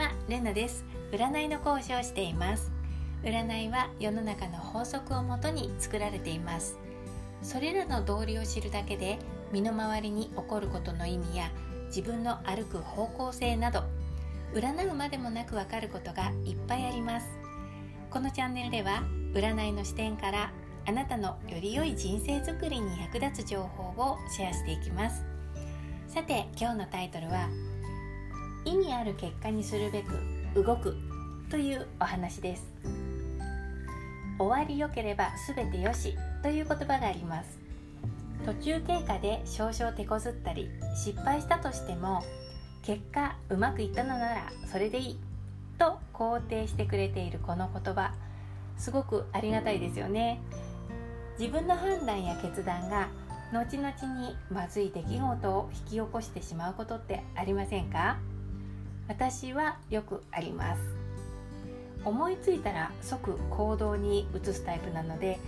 はれなです。占いの講師をしています。占いは世の中の法則をもとに作られています。それらの道理を知るだけで身の回りに起こることの意味や自分の歩く方向性など占うまでもなくわかることがいっぱいあります。このチャンネルでは占いの視点からあなたのより良い人生づくりに役立つ情報をシェアしていきます。さて今日のタイトルは意味ある結果にするべく動くというお話です。終わりよければ全てよしという言葉があります。途中経過で少々手こずったり失敗したとしても結果うまくいったのならそれでいいと肯定してくれているこの言葉すごくありがたいですよね。自分の判断や決断が後々にまずい出来事を引き起こしてしまうことってありませんか？私はよくあります。思いついたら即行動に移すタイプなので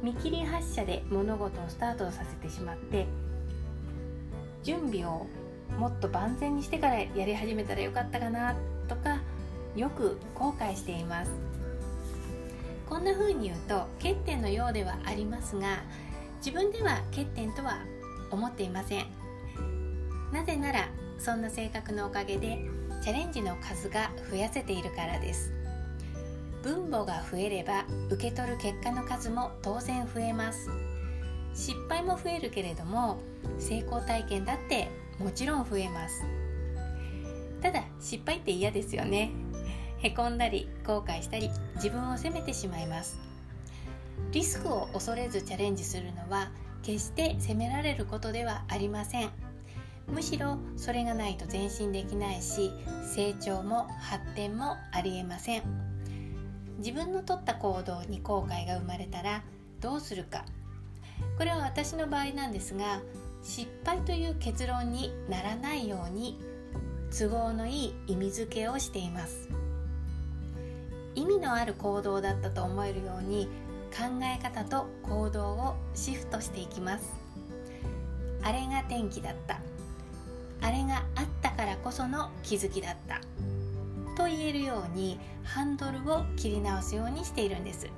見切り発車で物事をスタートさせてしまって準備をもっと万全にしてからやり始めたらよかったかなとかよく後悔しています。こんな風に言うと欠点のようではありますが自分では欠点とは思っていません。なぜならそんな性格のおかげでチャレンジの数が増やせているからです。分母が増えれば受け取る結果の数も当然増えます。失敗も増えるけれども成功体験だってもちろん増えます。ただ失敗って嫌ですよね。へこんだり後悔したり自分を責めてしまいます。リスクを恐れずチャレンジするのは決して責められることではありません。むしろそれがないと前進できないし成長も発展もありえません。自分の取った行動に後悔が生まれたらどうするか。これは私の場合なんですが失敗という結論にならないように都合のいい意味付けをしています。意味のある行動だったと思えるように考え方と行動をシフトしていきます。あれが転機だった。あれがあったからこその気づきだった。と言えるようにハンドルを切り直すようにしているんです。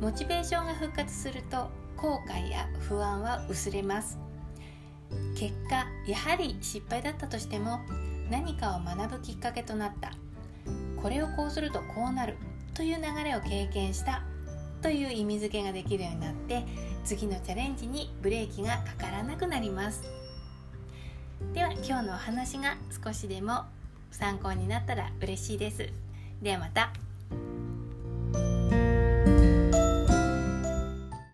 モチベーションが復活すると後悔や不安は薄れます。結果やはり失敗だったとしても何かを学ぶきっかけとなった。これをこうするとこうなる。という流れを経験した。という意味付けができるようになって次のチャレンジにブレーキがかからなくなります。では今日のお話が少しでも参考になったら嬉しいです。ではまた。